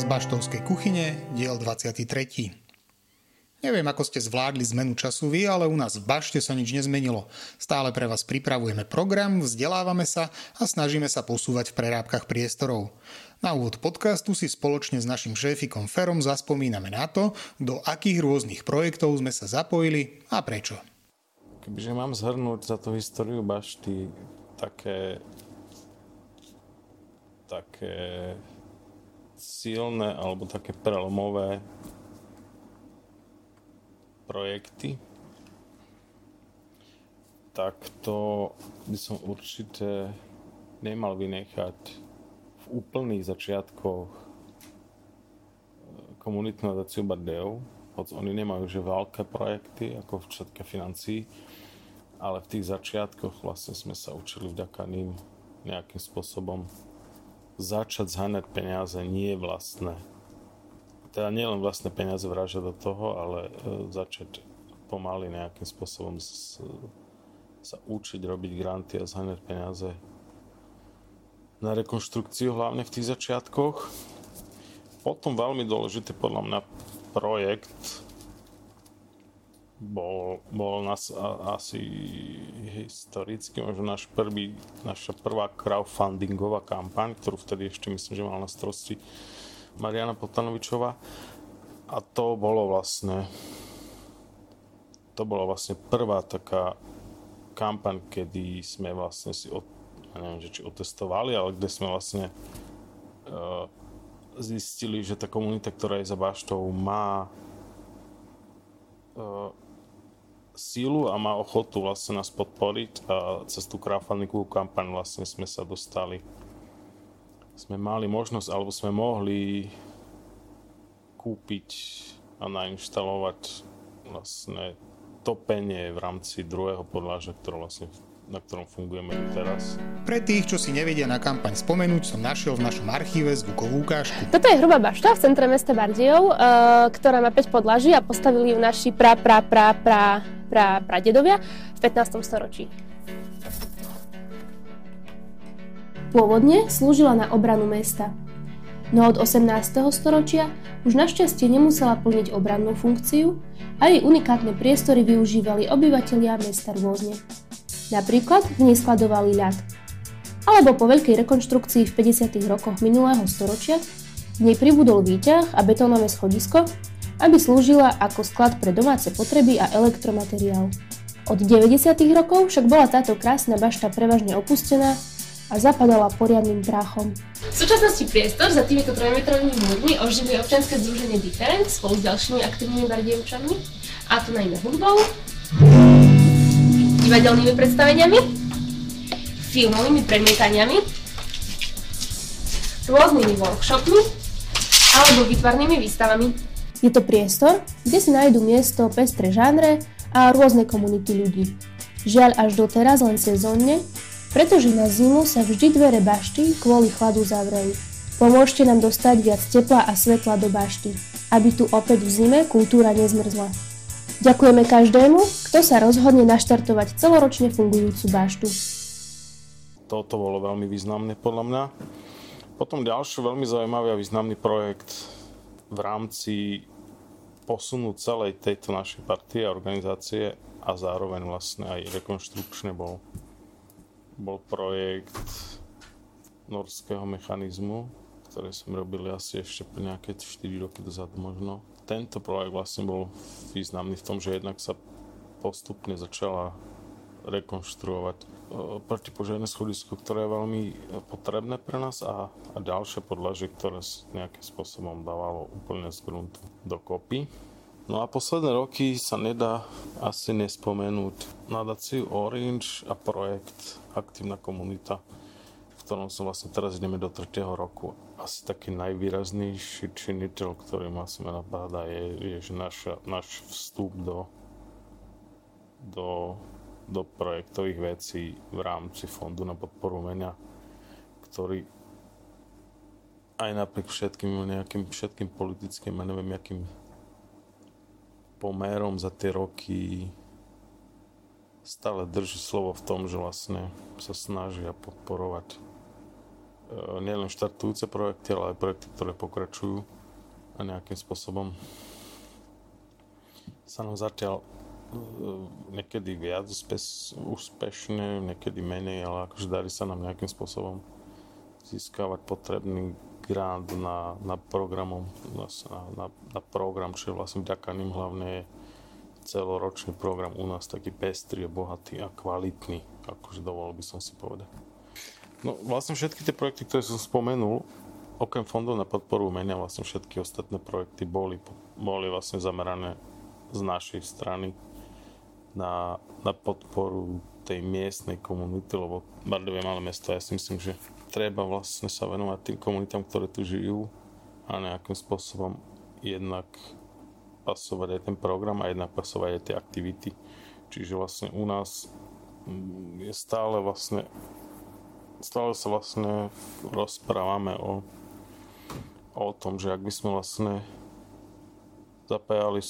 Z Baštovskej kuchyne, diel 23. Neviem, ako ste zvládli zmenu času vy, ale u nás v Bašte sa nič nezmenilo. Stále pre vás pripravujeme program, vzdelávame sa a snažíme sa posúvať v prerábkach priestorov. Na úvod podcastu si spoločne s našim šéfikom Ferom zaspomíname na to, do akých rôznych projektov sme sa zapojili a prečo. Kebyže mám zhrnúť za tú históriu Bašty také také silné alebo také prelomové projekty, tak to by som určite nemal vynechať v úplných začiatkoch eh, komunitnú nadáciu Bardejov, hoď oni nemajú že veľké projekty ako všetké financií, ale v tých začiatkoch vlastne sme sa učili vďaka ním nejakým spôsobom začať zháňať peniaze nie vlastné. Teda nie len vlastné peniaze vražať do toho, ale e, začať pomaly nejakým spôsobom s, sa učiť robiť granty a zháňať peniaze na rekonštrukciu, hlavne v tých začiatkoch. Potom veľmi dôležitý podľa mňa projekt bol, bol nás asi historicky možno náš prvý, naša prvá crowdfundingová kampaň, ktorú vtedy ešte myslím, že mal na starosti Mariana Potanovičová. A to bolo vlastne to bola vlastne prvá taká kampaň, kedy sme vlastne si od, neviem, že či otestovali, ale kde sme vlastne uh, zistili, že tá komunita, ktorá je za Baštou, má uh, sílu a má ochotu vlastne nás podporiť a cez tú crowdfundingovú kampaň vlastne sme sa dostali. Sme mali možnosť alebo sme mohli kúpiť a nainštalovať vlastne topenie v rámci druhého podlažia, ktoré vlastne na ktorom fungujeme teraz. Pre tých, čo si nevedia na kampaň spomenúť, som našiel v našom archíve zvukovú ukážku. Toto je hrubá bašta v centre mesta Bardejov, uh, ktorá má 5 podlaží a postavili ju naši pra, pra, pra, pra, pra, pradedovia v 15. storočí. Pôvodne slúžila na obranu mesta, no od 18. storočia už našťastie nemusela plniť obrannú funkciu a jej unikátne priestory využívali obyvatelia mesta rôzne. Napríklad v nej skladovali ľad. Alebo po veľkej rekonštrukcii v 50. rokoch minulého storočia v nej pribudol výťah a betónové schodisko, aby slúžila ako sklad pre domáce potreby a elektromateriál. Od 90. rokov však bola táto krásna bašta prevažne opustená a zapadala poriadnym práchom. V súčasnosti priestor za týmito trojmetrovými múrmi oživuje občianske združenie Different spolu s ďalšími aktívnymi bardejovčanmi, a to najmä hudbou, divadelnými predstaveniami, filmovými premietaniami, rôznymi workshopmi alebo výtvarnými výstavami. Je to priestor, kde si nájdu miesto pestre žánre a rôzne komunity ľudí. Žiaľ až doteraz len sezónne, pretože na zimu sa vždy dvere bašty kvôli chladu zavreli. Pomôžte nám dostať viac tepla a svetla do bašty, aby tu opäť v zime kultúra nezmrzla. Ďakujeme každému, kto sa rozhodne naštartovať celoročne fungujúcu baštu. Toto bolo veľmi významné podľa mňa. Potom ďalší veľmi zaujímavý a významný projekt v rámci posunu celej tejto našej partie a organizácie a zároveň vlastne aj rekonštrukčne bol, bol projekt norského mechanizmu, ktoré sme robili asi ešte nejaké 4 roky dozadu možno tento projekt vlastne bol významný v tom, že jednak sa postupne začala rekonštruovať e, protipožiarne schodisko, ktoré je veľmi potrebné pre nás a, a ďalšie podlažie, ktoré nejakým spôsobom dávalo úplne z gruntu dokopy. No a posledné roky sa nedá asi nespomenúť nadáciu Orange a projekt Aktívna komunita, v ktorom som vlastne teraz ideme do 3. roku asi taký najvýraznejší činiteľ, ktorý ma sme napáda, je, je že naša, náš vstup do, do, do projektových vecí v rámci Fondu na podporu menia, ktorý aj napriek všetkým nejakým všetkým politickým a neviem akým pomerom za tie roky stále drží slovo v tom, že vlastne sa snažia podporovať nielen štartujúce projekty, ale aj projekty, ktoré pokračujú a nejakým spôsobom sa nám zatiaľ niekedy viac úspešne, niekedy menej, ale akože darí sa nám nejakým spôsobom získavať potrebný grant na, na programom, na, na, na program, čo je vlastne vďaka ním hlavne je celoročný program u nás taký pestrý, bohatý a kvalitný, akože dovolil by som si povedať. No vlastne všetky tie projekty, ktoré som spomenul, okrem fondov na podporu umenia, vlastne všetky ostatné projekty boli, boli vlastne zamerané z našej strany na, na podporu tej miestnej komunity, lebo Bardov je malé mesto ja si myslím, že treba vlastne sa venovať tým komunitám, ktoré tu žijú a nejakým spôsobom jednak pasovať aj ten program a jednak pasovať aj tie aktivity. Čiže vlastne u nás mm, je stále vlastne stále sa vlastne rozprávame o, o tom, že ak by sme vlastne zapájali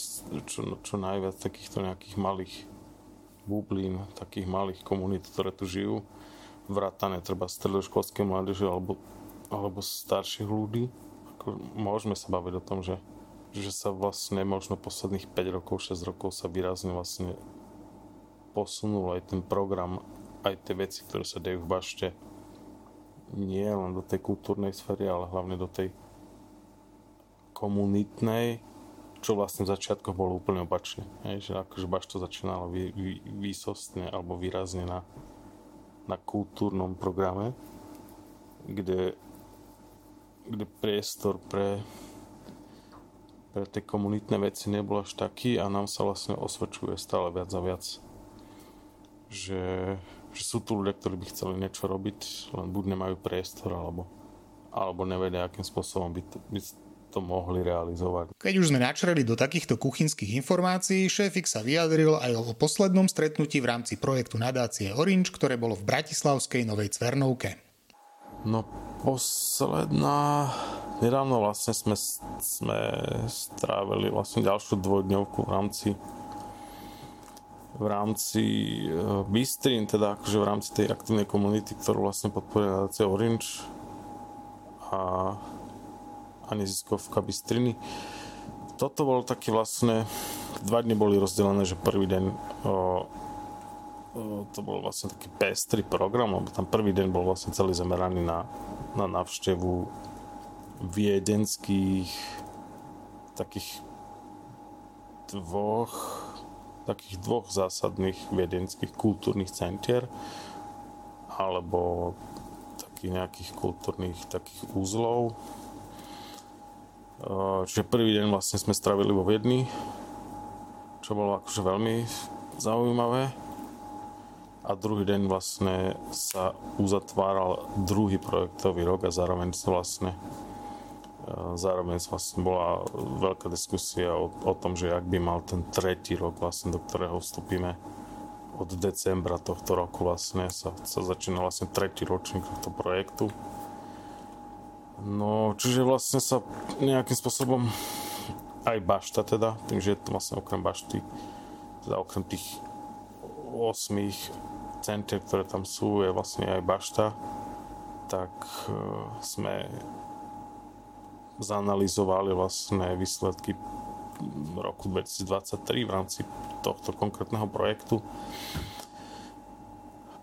čo, čo najviac takýchto nejakých malých bublín, takých malých komunít, ktoré tu žijú, vrátane treba stredoškolské mládeže alebo, alebo starších ľudí. Ako môžeme sa baviť o tom, že, že sa vlastne možno posledných 5 rokov, 6 rokov sa výrazne vlastne posunul aj ten program, aj tie veci, ktoré sa dejú v bašte nie len do tej kultúrnej sféry, ale hlavne do tej komunitnej, čo vlastne v začiatkoch bolo úplne opačne. Hej, že akože bašto začínalo vý, vý, výsostne alebo výrazne na na kultúrnom programe, kde, kde priestor pre, pre tie komunitné veci nebol až taký a nám sa vlastne osvedčuje stále viac a viac, že, že sú tu ľudia, ktorí by chceli niečo robiť, len buď nemajú priestor, alebo, alebo nevedia, akým spôsobom by, to, by to mohli realizovať. Keď už sme načreli do takýchto kuchynských informácií, šéfik sa vyjadril aj o poslednom stretnutí v rámci projektu nadácie Orange, ktoré bolo v Bratislavskej Novej Cvernovke. No posledná... Nedávno vlastne sme, sme strávili vlastne ďalšiu dvojdňovku v rámci v rámci uh, Bystrin, teda akože v rámci tej aktívnej komunity, ktorú vlastne podporuje nadácia Orange a a neziskovka Bystriny. Toto bolo také vlastne, dva dny boli rozdelené, že prvý deň o, to bol vlastne taký pestrý program, lebo tam prvý deň bol vlastne celý zameraný na, na návštevu viedenských takých dvoch takých dvoch zásadných viedenských kultúrnych centier alebo takých nejakých kultúrnych takých úzlov Čiže prvý deň vlastne sme stravili vo Viedni, čo bolo akože veľmi zaujímavé. A druhý deň vlastne sa uzatváral druhý projektový rok a zároveň sa vlastne zároveň vlastne bola veľká diskusia o, o tom, že ak by mal ten tretí rok vlastne, do ktorého vstúpime od decembra tohto roku vlastne sa, sa začína vlastne tretí ročník tohto projektu. No, čiže vlastne sa nejakým spôsobom aj bašta teda, tým, že je to vlastne okrem bašty, teda okrem tých 8 centier, ktoré tam sú, je vlastne aj bašta, tak uh, sme zanalizovali vlastne výsledky roku 2023 v rámci tohto konkrétneho projektu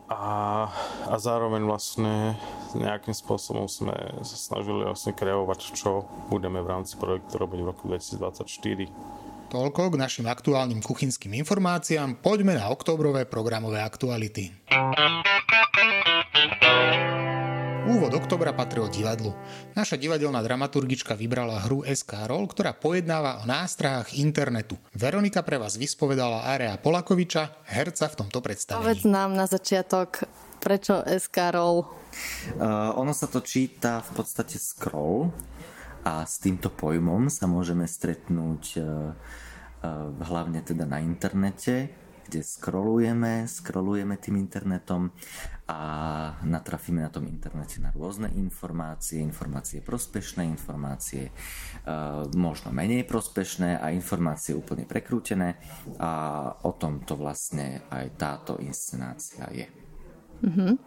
a, a zároveň vlastne nejakým spôsobom sme sa snažili vlastne kreovať, čo budeme v rámci projektu robiť v roku 2024. Toľko k našim aktuálnym kuchynským informáciám. Poďme na oktobrové programové aktuality. Úvod oktobra patril divadlu. Naša divadelná dramaturgička vybrala hru SK Roll, ktorá pojednáva o nástrahách internetu. Veronika pre vás vyspovedala Area Polakoviča, herca v tomto predstavení. Povedz nám na začiatok, prečo SK Roll? Uh, ono sa to číta v podstate scroll a s týmto pojmom sa môžeme stretnúť uh, uh, hlavne teda na internete, kde scrollujeme, scrollujeme tým internetom a natrafíme na tom internete na rôzne informácie, informácie prospešné, informácie uh, možno menej prospešné a informácie úplne prekrútené a o tom to vlastne aj táto inscenácia je. Uh-huh.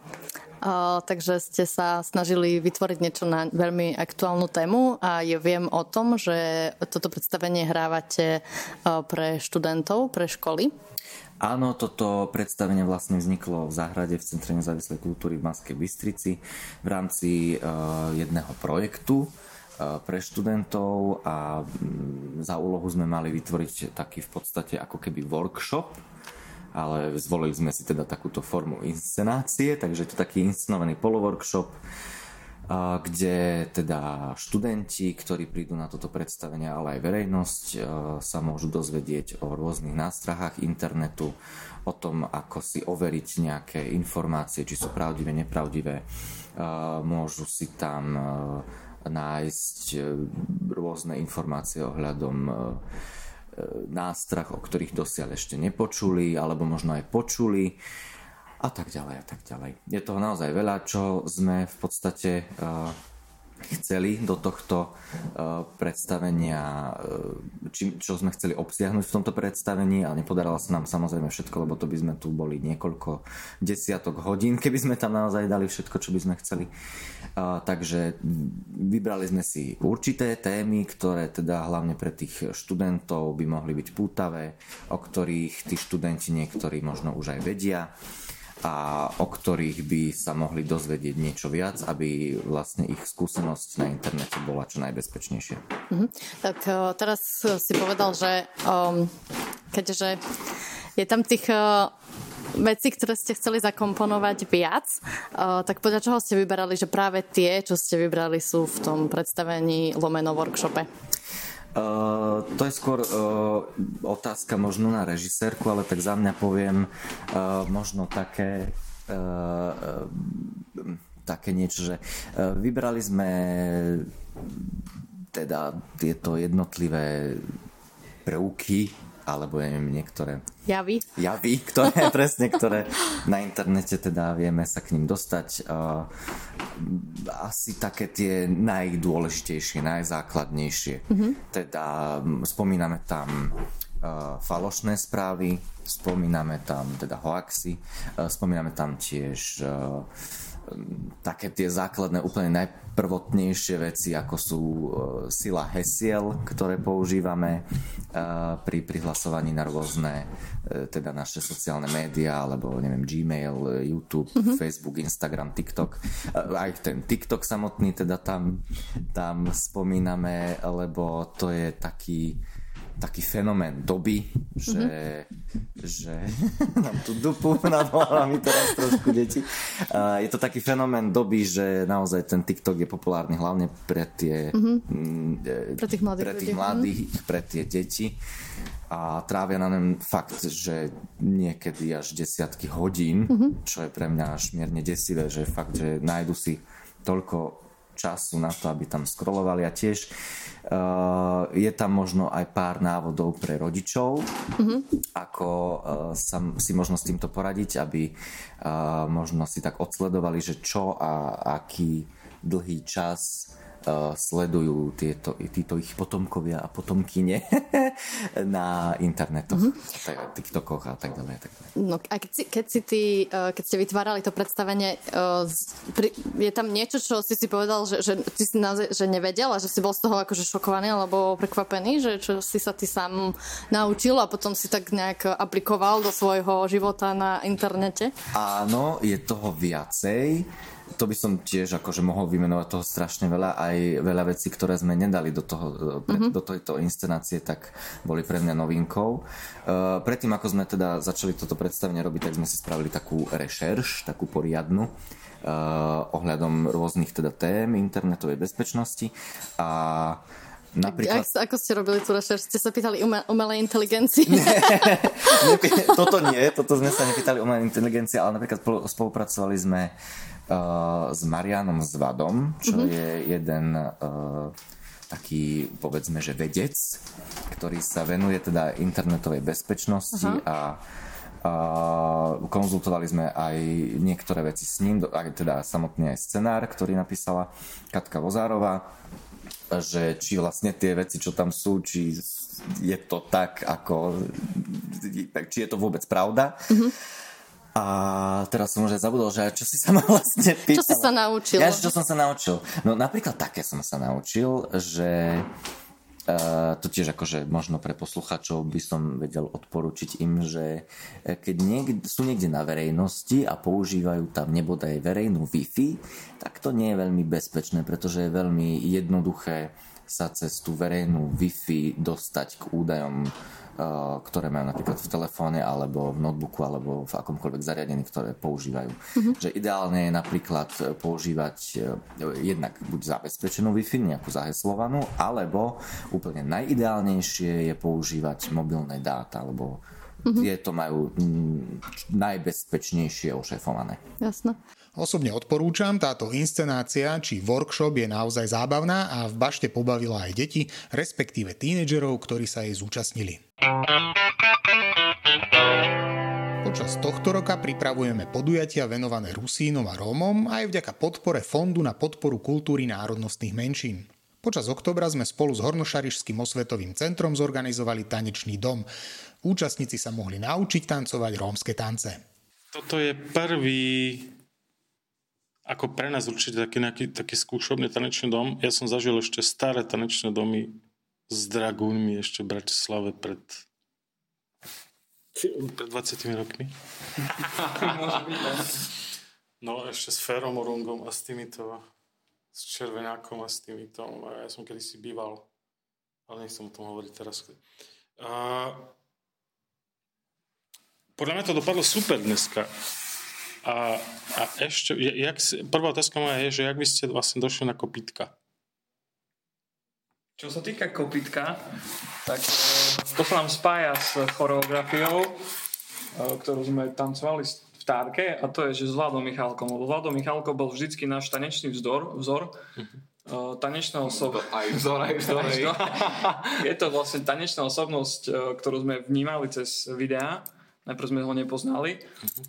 Uh, takže ste sa snažili vytvoriť niečo na veľmi aktuálnu tému a ja viem o tom, že toto predstavenie hrávate uh, pre študentov, pre školy. Áno, toto predstavenie vlastne vzniklo v záhrade v Centre nezávislej kultúry v Banskej Bystrici v rámci uh, jedného projektu uh, pre študentov a um, za úlohu sme mali vytvoriť taký v podstate ako keby workshop, ale zvolili sme si teda takúto formu inscenácie, takže je to taký inscenovaný poloworkshop, kde teda študenti, ktorí prídu na toto predstavenie, ale aj verejnosť sa môžu dozvedieť o rôznych nástrahách internetu, o tom, ako si overiť nejaké informácie, či sú pravdivé, nepravdivé. Môžu si tam nájsť e, rôzne informácie ohľadom e, nástrah, o ktorých dosiaľ ešte nepočuli, alebo možno aj počuli a tak ďalej a tak ďalej. Je toho naozaj veľa, čo sme v podstate uh, chceli do tohto uh, predstavenia, uh, či, čo sme chceli obsiahnuť v tomto predstavení, ale nepodarilo sa nám samozrejme všetko, lebo to by sme tu boli niekoľko desiatok hodín, keby sme tam naozaj dali všetko, čo by sme chceli. Takže vybrali sme si určité témy, ktoré teda hlavne pre tých študentov by mohli byť pútavé, o ktorých tí študenti niektorí možno už aj vedia a o ktorých by sa mohli dozvedieť niečo viac, aby vlastne ich skúsenosť na internete bola čo najbezpečnejšia. Mm-hmm. Tak uh, teraz si povedal, že um, keďže je tam tých uh, vecí, ktoré ste chceli zakomponovať viac, uh, tak podľa čoho ste vyberali, že práve tie, čo ste vybrali, sú v tom predstavení Lomeno workshope? Uh, to je skôr uh, otázka možno na režisérku, ale tak za mňa poviem uh, možno také uh, také niečo, že uh, vybrali sme teda tieto jednotlivé prvky alebo ja neviem, niektoré javy, javy ktoré, presne, ktoré na internete teda vieme sa k ním dostať. Uh, asi také tie najdôležitejšie, najzákladnejšie. Mm-hmm. Teda spomíname tam uh, falošné správy, spomíname tam teda hoaxy, uh, spomíname tam tiež uh, také tie základné, úplne najprvotnejšie veci, ako sú uh, sila hesiel, ktoré používame uh, pri prihlasovaní na rôzne uh, teda naše sociálne médiá, alebo neviem, Gmail, YouTube, mm-hmm. Facebook, Instagram, TikTok. Aj ten TikTok samotný teda tam, tam spomíname, lebo to je taký taký fenomén doby, že, mm-hmm. že nám tu dupu nad hlavami teraz trošku deti. Uh, je to taký fenomén doby, že naozaj ten TikTok je populárny hlavne pre tie mm-hmm. pre tých mladých, pre, tých mladých, pre tie deti a trávia na ňom fakt, že niekedy až desiatky hodín, mm-hmm. čo je pre mňa až mierne desivé, že fakt, že nájdu si toľko času na to, aby tam scrollovali a tiež uh, je tam možno aj pár návodov pre rodičov, mm-hmm. ako uh, sa, si možno s týmto poradiť, aby uh, možno si tak odsledovali, že čo a aký dlhý čas uh, sledujú tieto, títo ich potomkovia a potomkyne na internetoch, mm-hmm. TikTokoch a tak ďalej. tak ďalej. No, a keď, si, keď, si ty, uh, keď ste vytvárali to predstavenie, uh, je tam niečo, čo si si povedal, že, že ty si naozaj, že nevedel a že si bol z toho akože šokovaný alebo prekvapený, že čo si sa ty sám naučil a potom si tak nejak aplikoval do svojho života na internete? Áno, je toho viacej to by som tiež akože mohol vymenovať toho strašne veľa, aj veľa vecí, ktoré sme nedali do, toho, mm-hmm. do tejto inscenácie, tak boli pre mňa novinkou. Uh, predtým, ako sme teda začali toto predstavenie robiť, tak sme si spravili takú rešerš, takú poriadnu, uh, ohľadom rôznych teda tém internetovej bezpečnosti a Napríklad... Ak, ako ste robili tú rešerš? Ste sa pýtali umel, umelej inteligencii? toto nie, toto sme sa nepýtali umelej inteligencii, ale napríklad spolupracovali sme uh, s Marianom Zvadom, čo mm-hmm. je jeden uh, taký, povedzme, že vedec, ktorý sa venuje teda internetovej bezpečnosti uh-huh. a a konzultovali sme aj niektoré veci s ním, teda samotný aj scenár, ktorý napísala Katka Vozárová, že či vlastne tie veci, čo tam sú, či je to tak, ako či je to vôbec pravda. Mm-hmm. A teraz som už aj zabudol, že čo si sa ma vlastne pýtal. Čo si sa naučil? Ja, čo som sa naučil? No napríklad také som sa naučil, že to tiež akože možno pre posluchačov by som vedel odporučiť im, že e, keď niekde, sú niekde na verejnosti a používajú tam nebodaj verejnú Wi-Fi, tak to nie je veľmi bezpečné, pretože je veľmi jednoduché sa cez tú verejnú Wi-Fi dostať k údajom Eh, ktoré majú napríklad v telefóne alebo v notebooku alebo v akomkoľvek zariadení, ktoré používajú. Mm-hmm. Že ideálne je napríklad eh, používať eh, jednak buď zabezpečenú Wi-Fi, nejakú zaheslovanú, alebo úplne najideálnejšie je používať mobilné dáta, lebo mm-hmm. tieto majú mm, najbezpečnejšie ošefované. Jasné. Osobne odporúčam, táto inscenácia či workshop je naozaj zábavná a v bašte pobavila aj deti, respektíve tínedžerov, ktorí sa jej zúčastnili. Počas tohto roka pripravujeme podujatia venované Rusínom a Rómom aj vďaka podpore Fondu na podporu kultúry národnostných menšín. Počas oktobra sme spolu s Hornošarišským osvetovým centrom zorganizovali tanečný dom. Účastníci sa mohli naučiť tancovať rómske tance. Toto je prvý ako pre nás určite taký nejaký taký skúšobný tanečný dom. Ja som zažil ešte staré tanečné domy s dragúnmi ešte v Bratislave pred pred 20 rokmi. no ešte s Ferom Orungom a s týmito s Červenákom a s týmito. Ja som kedysi býval, ale nechcem o tom hovoriť teraz. A, podľa mňa to dopadlo super dneska. A, a ešte, jak, prvá otázka moja je, že jak by ste vlastne došli na kopítka? Čo sa týka kopítka, tak e, to sa nám spája s choreografiou, e, ktorú sme tancovali v Tárke a to je, že s Vladom Michalkom. Lebo Vlado Michalko bol vždycky náš tanečný vzor, vzor uh, tanečná osobnosť. Aj vzor, aj vzor. je to vlastne tanečná osobnosť, ktorú sme vnímali cez videá Najprv sme ho nepoznali,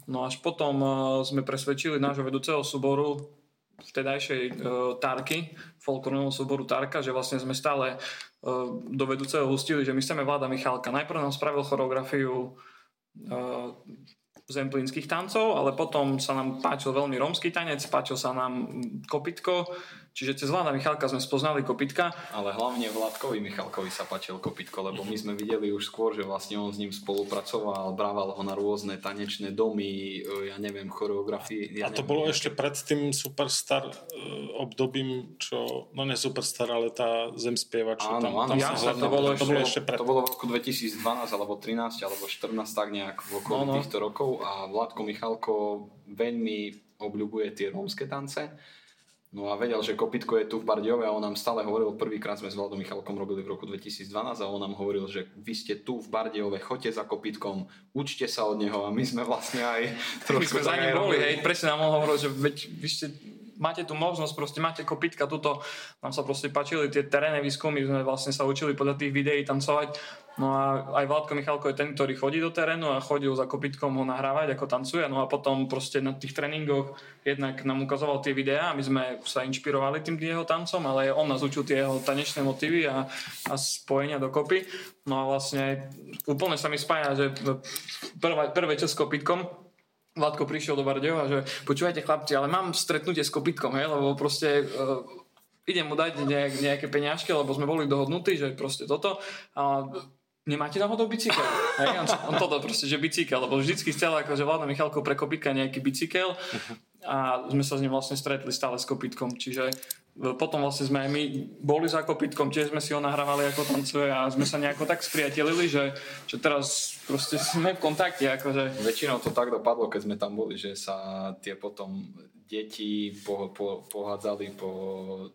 no až potom uh, sme presvedčili nášho vedúceho súboru vtedajšej uh, Tarky, folklorného súboru Tarka, že vlastne sme stále uh, do vedúceho hustili, že my chceme vláda Michalka. Najprv nám spravil choreografiu zemplínskych tancov, ale potom sa nám páčil veľmi rómsky tanec, páčil sa nám kopitko, čiže cez Vláda Michalka sme spoznali kopitka. Ale hlavne Vládkovi Michalkovi sa páčil kopitko, lebo my sme videli už skôr, že vlastne on s ním spolupracoval, brával ho na rôzne tanečné domy, ja neviem, choreografie. Ja A to neviem, bolo ešte pred tým Superstar uh, obdobím, čo, no nie Superstar, ale tá Zem spieva, čo áno, tam, áno, tam ja, sa to bolo, to bolo ešte pred. To bolo v roku 2012 alebo 13 alebo 14 tak nejak v okolí no, no. týchto rokov a Vládko Michalko veľmi obľúbuje tie rómske tance. No a vedel, že kopitko je tu v Bardiove a on nám stále hovoril, prvýkrát sme s Vladom Michalkom robili v roku 2012 a on nám hovoril, že vy ste tu v Bardiove, choďte za kopitkom, učte sa od neho a my sme vlastne aj trošku my sme za ním boli, hej, presne nám on hovoril, že veď vy ste máte tu možnosť, proste máte kopitka, tuto nám sa proste páčili tie terénne výskumy, sme vlastne sa učili podľa tých videí tancovať. No a aj Vládko Michalko je ten, ktorý chodí do terénu a chodil za kopitkom ho nahrávať, ako tancuje. No a potom proste na tých tréningoch jednak nám ukazoval tie videá a my sme sa inšpirovali tým jeho tancom, ale on nás učil tie jeho tanečné motívy a, a spojenia dokopy. No a vlastne úplne sa mi spája, že prvé, prvé s kopitkom Vládko prišiel do Bardejova, že počúvajte chlapci, ale mám stretnutie s kopitkom, hej, lebo proste uh, idem mu dať nejak, nejaké peňažky, lebo sme boli dohodnutí, že proste toto. A nemáte náhodou bicykel? Hej, on, on toto proste, že bicykel, lebo vždycky chcel akože vládna Michalko pre kopitka nejaký bicykel a sme sa s ním vlastne stretli stále s kopitkom, čiže potom vlastne sme aj my boli za kopitkom, tiež sme si ho nahrávali ako tancuje a sme sa nejako tak spriatelili, že, že teraz proste sme v kontakte. Akože. Väčšinou to tak dopadlo, keď sme tam boli, že sa tie potom deti po, po, pohádzali po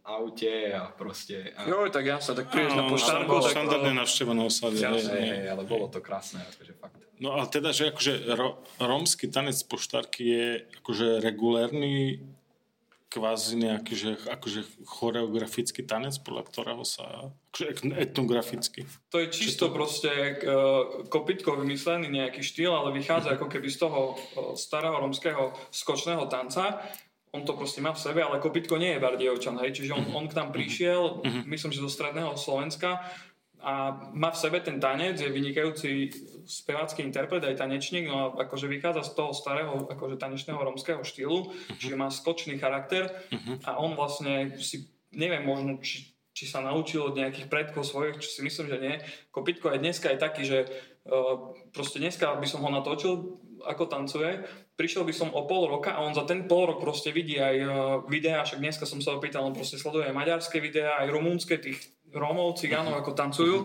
aute a proste... A... Jo, tak ja sa tak prídeš na poštárku. No, štandardne navštevené osady. ale bolo to krásne, akože fakt. No ale teda, že akože ro, rómsky tanec poštárky je akože regulérny kvázi nejaký, že, akože choreografický tanec, podľa ktorého sa, akože etnograficky. To je čisto to... proste uh, kopitko vymyslený nejaký štýl, ale vychádza ako keby z toho uh, starého romského skočného tanca. On to proste má v sebe, ale kopitko nie je Bardievčan, hej, čiže on, uh-huh. on k nám prišiel, uh-huh. myslím, že zo stredného Slovenska, a má v sebe ten tanec, je vynikajúci spevácky interpret aj tanečník, no a akože vychádza z toho starého akože tanečného romského štýlu, uh-huh. čiže má skočný charakter uh-huh. a on vlastne si, neviem možno, či, či sa naučil od nejakých predkov svojich, čo si myslím, že nie. Kopitko aj dneska je taký, že uh, proste dneska by som ho natočil, ako tancuje, prišiel by som o pol roka a on za ten pol rok proste vidí aj uh, videá, však dneska som sa opýtal, on proste sleduje aj maďarské videá, aj rumúnske tých Rómov, cigánov, ako tancujú.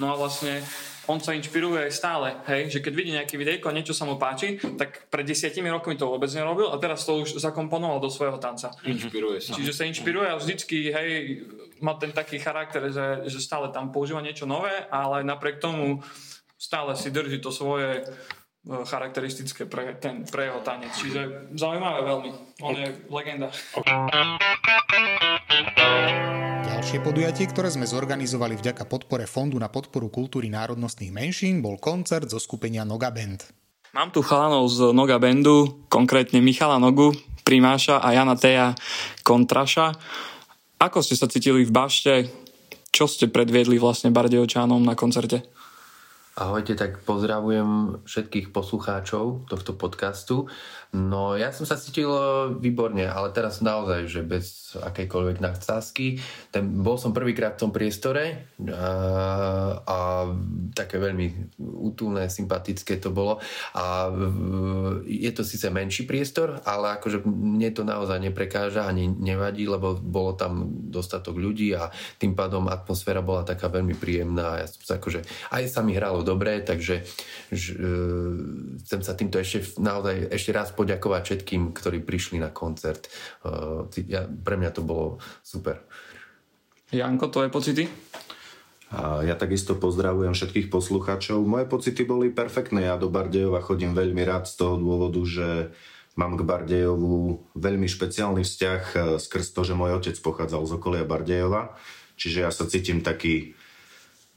No a vlastne on sa inšpiruje aj stále, hej, že keď vidí nejaké videjko a niečo sa mu páči, tak pred desiatimi rokmi to vôbec nerobil a teraz to už zakomponoval do svojho tanca. Inšpiruje sa. Čiže sa inšpiruje a vždycky, hej, má ten taký charakter, že, že stále tam používa niečo nové, ale napriek tomu stále si drží to svoje e, charakteristické pre, ten, pre jeho tanec. Čiže zaujímavé veľmi. On je legenda. Ďalšie podujatie, ktoré sme zorganizovali vďaka podpore Fondu na podporu kultúry národnostných menšín, bol koncert zo skupenia Noga Band. Mám tu chalanov z Noga Bandu, konkrétne Michala Nogu, Primáša a Jana Teja Kontraša. Ako ste sa cítili v bašte? Čo ste predviedli vlastne Bardejovčánom na koncerte? Ahojte, tak pozdravujem všetkých poslucháčov tohto podcastu. No ja som sa cítil výborne, ale teraz naozaj, že bez akejkoľvek nadsázky. Ten, bol som prvýkrát v tom priestore a, a také veľmi útulné, sympatické to bolo. A je to síce menší priestor, ale akože mne to naozaj neprekáža ani nevadí, lebo bolo tam dostatok ľudí a tým pádom atmosféra bola taká veľmi príjemná. Ja som sa akože, aj sa mi hralo dobre, takže že, chcem sa týmto ešte naozaj ešte raz poďakovať všetkým, ktorí prišli na koncert. Eh, ja, pre mňa to bolo super. Janko, tvoje pocity? A ja takisto pozdravujem všetkých poslucháčov. Moje pocity boli perfektné. Ja do Bardejova chodím veľmi rád z toho dôvodu, že mám k Bardejovu veľmi špeciálny vzťah eh, skrz to, že môj otec pochádzal z okolia Bardejova. Čiže ja sa cítim taký,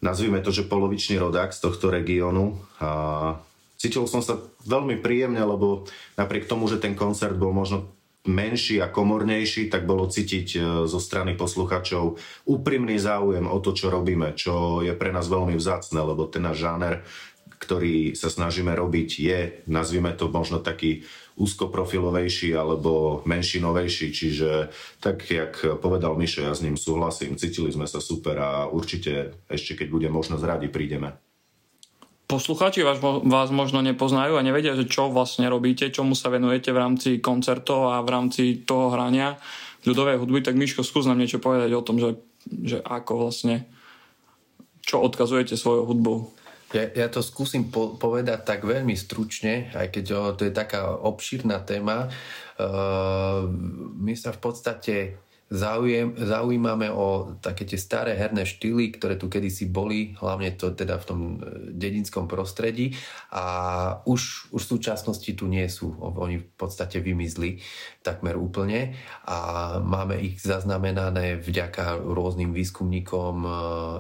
nazvime to, že polovičný rodák z tohto regiónu. A cítil som sa veľmi príjemne, lebo napriek tomu, že ten koncert bol možno menší a komornejší, tak bolo cítiť e, zo strany posluchačov úprimný záujem o to, čo robíme, čo je pre nás veľmi vzácne, lebo ten náš žáner, ktorý sa snažíme robiť, je, nazvime to možno taký úzkoprofilovejší alebo menšinovejší, čiže tak, jak povedal Mišo, ja s ním súhlasím, cítili sme sa super a určite ešte keď bude možnosť radi prídeme poslucháči vás, vás možno nepoznajú a nevedia, že čo vlastne robíte, čomu sa venujete v rámci koncertov a v rámci toho hrania ľudovej hudby, tak Miško, skús nám niečo povedať o tom, že, že ako vlastne, čo odkazujete svojou hudbou. Ja, ja to skúsim po, povedať tak veľmi stručne, aj keď o, to je taká obšírna téma. Uh, my sa v podstate Zaujem, zaujímame o také tie staré herné štýly, ktoré tu kedysi boli, hlavne to teda v tom e, dedinskom prostredí a už, už v súčasnosti tu nie sú. Oni v podstate vymizli takmer úplne a máme ich zaznamenané vďaka rôznym výskumníkom, e,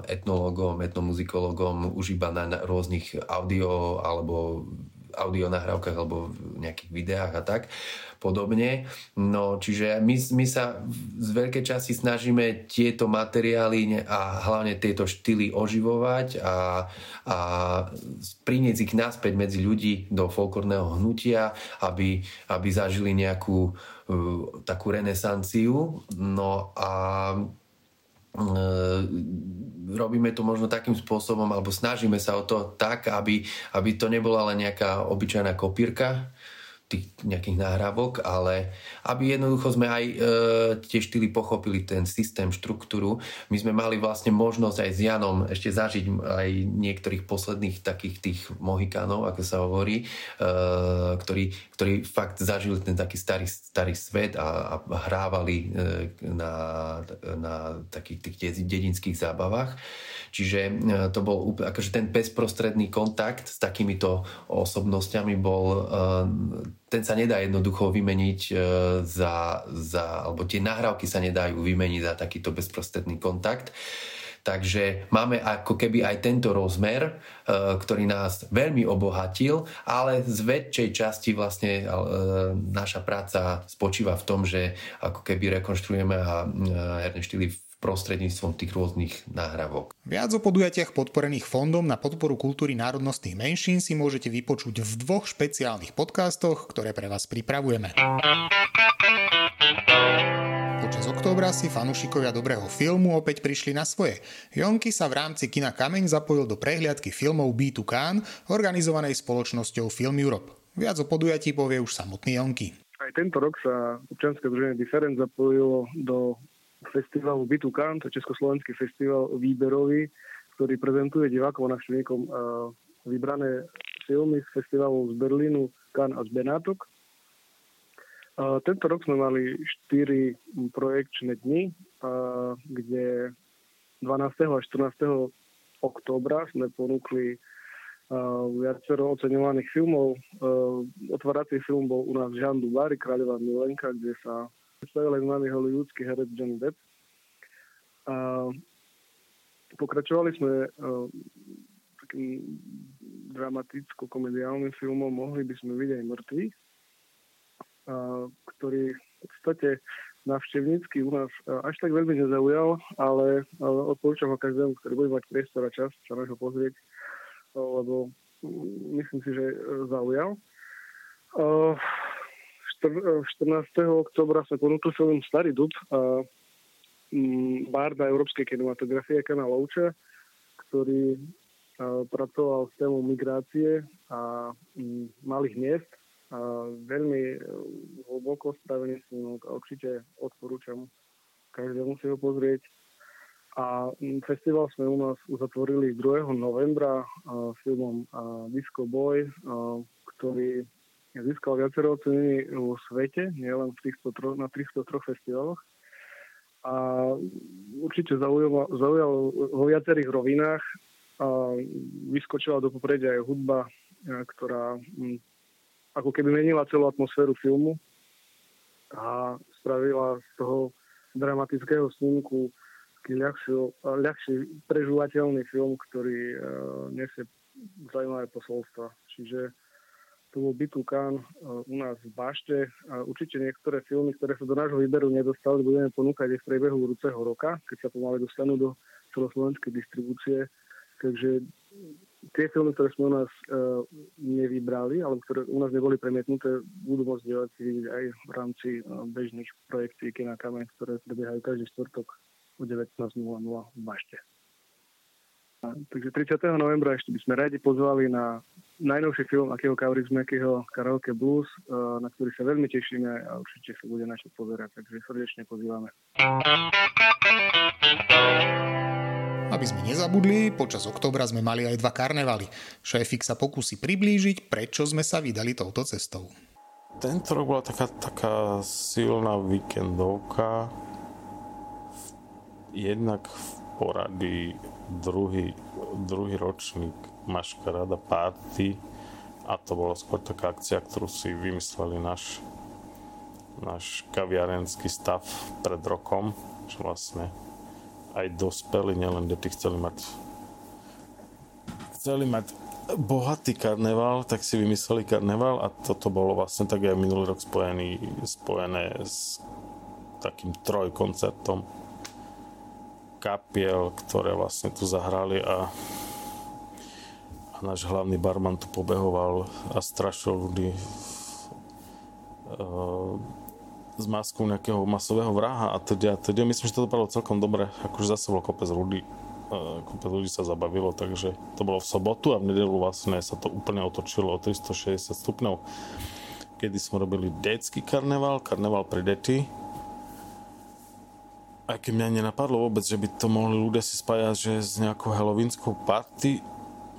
etnologom, etnomuzikologom, už iba na rôznych audio alebo audio nahrávkach alebo v nejakých videách a tak podobne. No, čiže my, my sa z veľkej časti snažíme tieto materiály a hlavne tieto štýly oživovať a, a priniesť ich naspäť medzi ľudí do folklórneho hnutia, aby, aby zažili nejakú uh, takú renesanciu. No a robíme to možno takým spôsobom, alebo snažíme sa o to tak, aby, aby to nebola len nejaká obyčajná kopírka, tých nejakých náhrávok, ale aby jednoducho sme aj e, tie štýly pochopili ten systém, štruktúru. My sme mali vlastne možnosť aj s Janom ešte zažiť aj niektorých posledných takých tých mohikánov, ako sa hovorí, e, ktorí, ktorí fakt zažili ten taký starý, starý svet a, a hrávali e, na, na takých tých dedinských zábavách. Čiže e, to bol akože ten bezprostredný kontakt s takýmito osobnosťami bol, e, ten sa nedá jednoducho vymeniť e, za, za alebo tie nahrávky sa nedajú vymeniť za takýto bezprostredný kontakt. Takže máme ako keby aj tento rozmer, ktorý nás veľmi obohatil, ale z väčšej časti vlastne naša práca spočíva v tom, že ako keby rekonštruujeme herné štýly prostredníctvom tých rôznych náhravok. Viac o podujatiach podporených Fondom na podporu kultúry národnostných menšín si môžete vypočuť v dvoch špeciálnych podcastoch, ktoré pre vás pripravujeme. Počas októbra si fanúšikovia dobrého filmu opäť prišli na svoje. Jonky sa v rámci kina Kameň zapojil do prehliadky filmov B2 Cannes, organizovanej spoločnosťou Film Europe. Viac o podujatí povie už samotný Jonky. Aj tento rok sa občianske združenie Different zapojilo do festivalu Bitu Kan, to je Československý festival výberový, ktorý prezentuje divákom a návštevníkom vybrané filmy z festivalov z Berlínu, Kan a z Benátok. Tento rok sme mali 4 projekčné dni, kde 12. a 14. októbra sme ponúkli viacero oceňovaných filmov. Otvárací film bol u nás Jean Dubary, Kráľová Milenka, kde sa aj známy hollywoodsky herec Johnny Depp. A pokračovali sme uh, takým dramaticko-komediálnym filmom Mohli by sme vidieť aj mŕtvy, uh, ktorý v podstate navštevnícky u nás uh, až tak veľmi nezaujal, ale odporúčam ho každému, ktorý bude mať priestor a čas sa na ho pozrieť, lebo um, myslím si, že zaujal. Uh, 14. oktobra sme ponúkli film Starý dub a mm, bárda európskej kinematografie Kana Louča, ktorý pracoval s témou migrácie a mm, malých miest a veľmi e, hlboko spravený snímok a určite odporúčam každému si ho pozrieť. A mm, festival sme u nás uzatvorili 2. novembra filmom Disco Boy, ktorý získal viacero ocenení vo svete, nielen v týchto na týchto troch festivaloch. A určite zaujal, zaujal vo viacerých rovinách. A vyskočila do popredia aj hudba, ktorá ako keby menila celú atmosféru filmu a spravila z toho dramatického snímku taký ľahší, ľahší prežúvateľný film, ktorý uh, nesie zaujímavé posolstva. Čiže to bol Bitukán eh, u nás v Bašte. A určite niektoré filmy, ktoré sa do nášho výberu nedostali, budeme ponúkať aj v priebehu budúceho roka, keď sa pomaly dostanú do celoslovenskej distribúcie. Takže tie filmy, ktoré sme u nás uh, nevybrali, alebo ktoré u nás neboli premietnuté, budú môcť diváci vidieť aj v rámci uh, bežných projektí Kina Kameň, ktoré prebiehajú každý štvrtok o 19.00 v Bašte. Takže 30. novembra ešte by sme radi pozvali na najnovší film Akého Kaurismekyho Karaoke Blues, eh, na ktorý sa veľmi tešíme a určite sa bude naše pozerať, takže srdečne pozývame. Aby sme nezabudli, počas októbra sme mali aj dva karnevaly. Šéfik sa pokusí priblížiť, prečo sme sa vydali touto cestou. Tento rok bola taká, taká silná víkendovka. Jednak v poradí druhý, druhý ročník Maškarada Party a to bolo skôr taká akcia, ktorú si vymysleli náš, náš kaviarenský stav pred rokom, čo vlastne aj dospeli, nielen deti chceli mať chceli mať bohatý karneval, tak si vymysleli karneval a toto bolo vlastne tak aj minulý rok spojený, spojené s takým trojkoncertom kapiel, ktoré vlastne tu zahrali a, a náš hlavný barman tu pobehoval a strašil ľudí s maskou nejakého masového vraha a teda, teda myslím, že to dopadlo celkom dobre, akože zase bolo kopec ľudí uh, kopec ľudí sa zabavilo, takže to bolo v sobotu a v nedelu vlastne sa to úplne otočilo o 360 stupňov. Kedy sme robili detský karneval, karneval pre deti aj keď mňa nenapadlo vôbec, že by to mohli ľudia si spájať, že s nejakou halloweenskou party,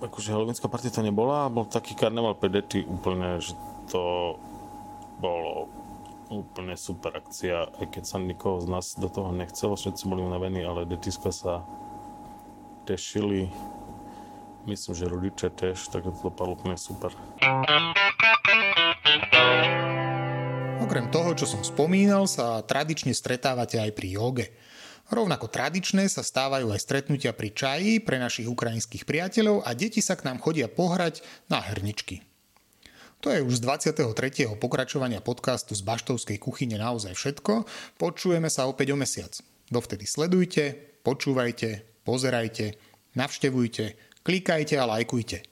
akože halloweenská party to nebola, bol taký karneval pre deti úplne, že to bolo úplne super akcia, aj keď sa nikoho z nás do toho nechcelo, všetci boli unavení, ale detiska sa tešili. Myslím, že rodiče tiež, tak to dopadlo úplne super. Okrem toho, čo som spomínal, sa tradične stretávate aj pri joge. Rovnako tradičné sa stávajú aj stretnutia pri čaji pre našich ukrajinských priateľov a deti sa k nám chodia pohrať na herničky. To je už z 23. pokračovania podcastu z Baštovskej kuchyne naozaj všetko. Počujeme sa opäť o mesiac. Dovtedy sledujte, počúvajte, pozerajte, navštevujte, klikajte a lajkujte.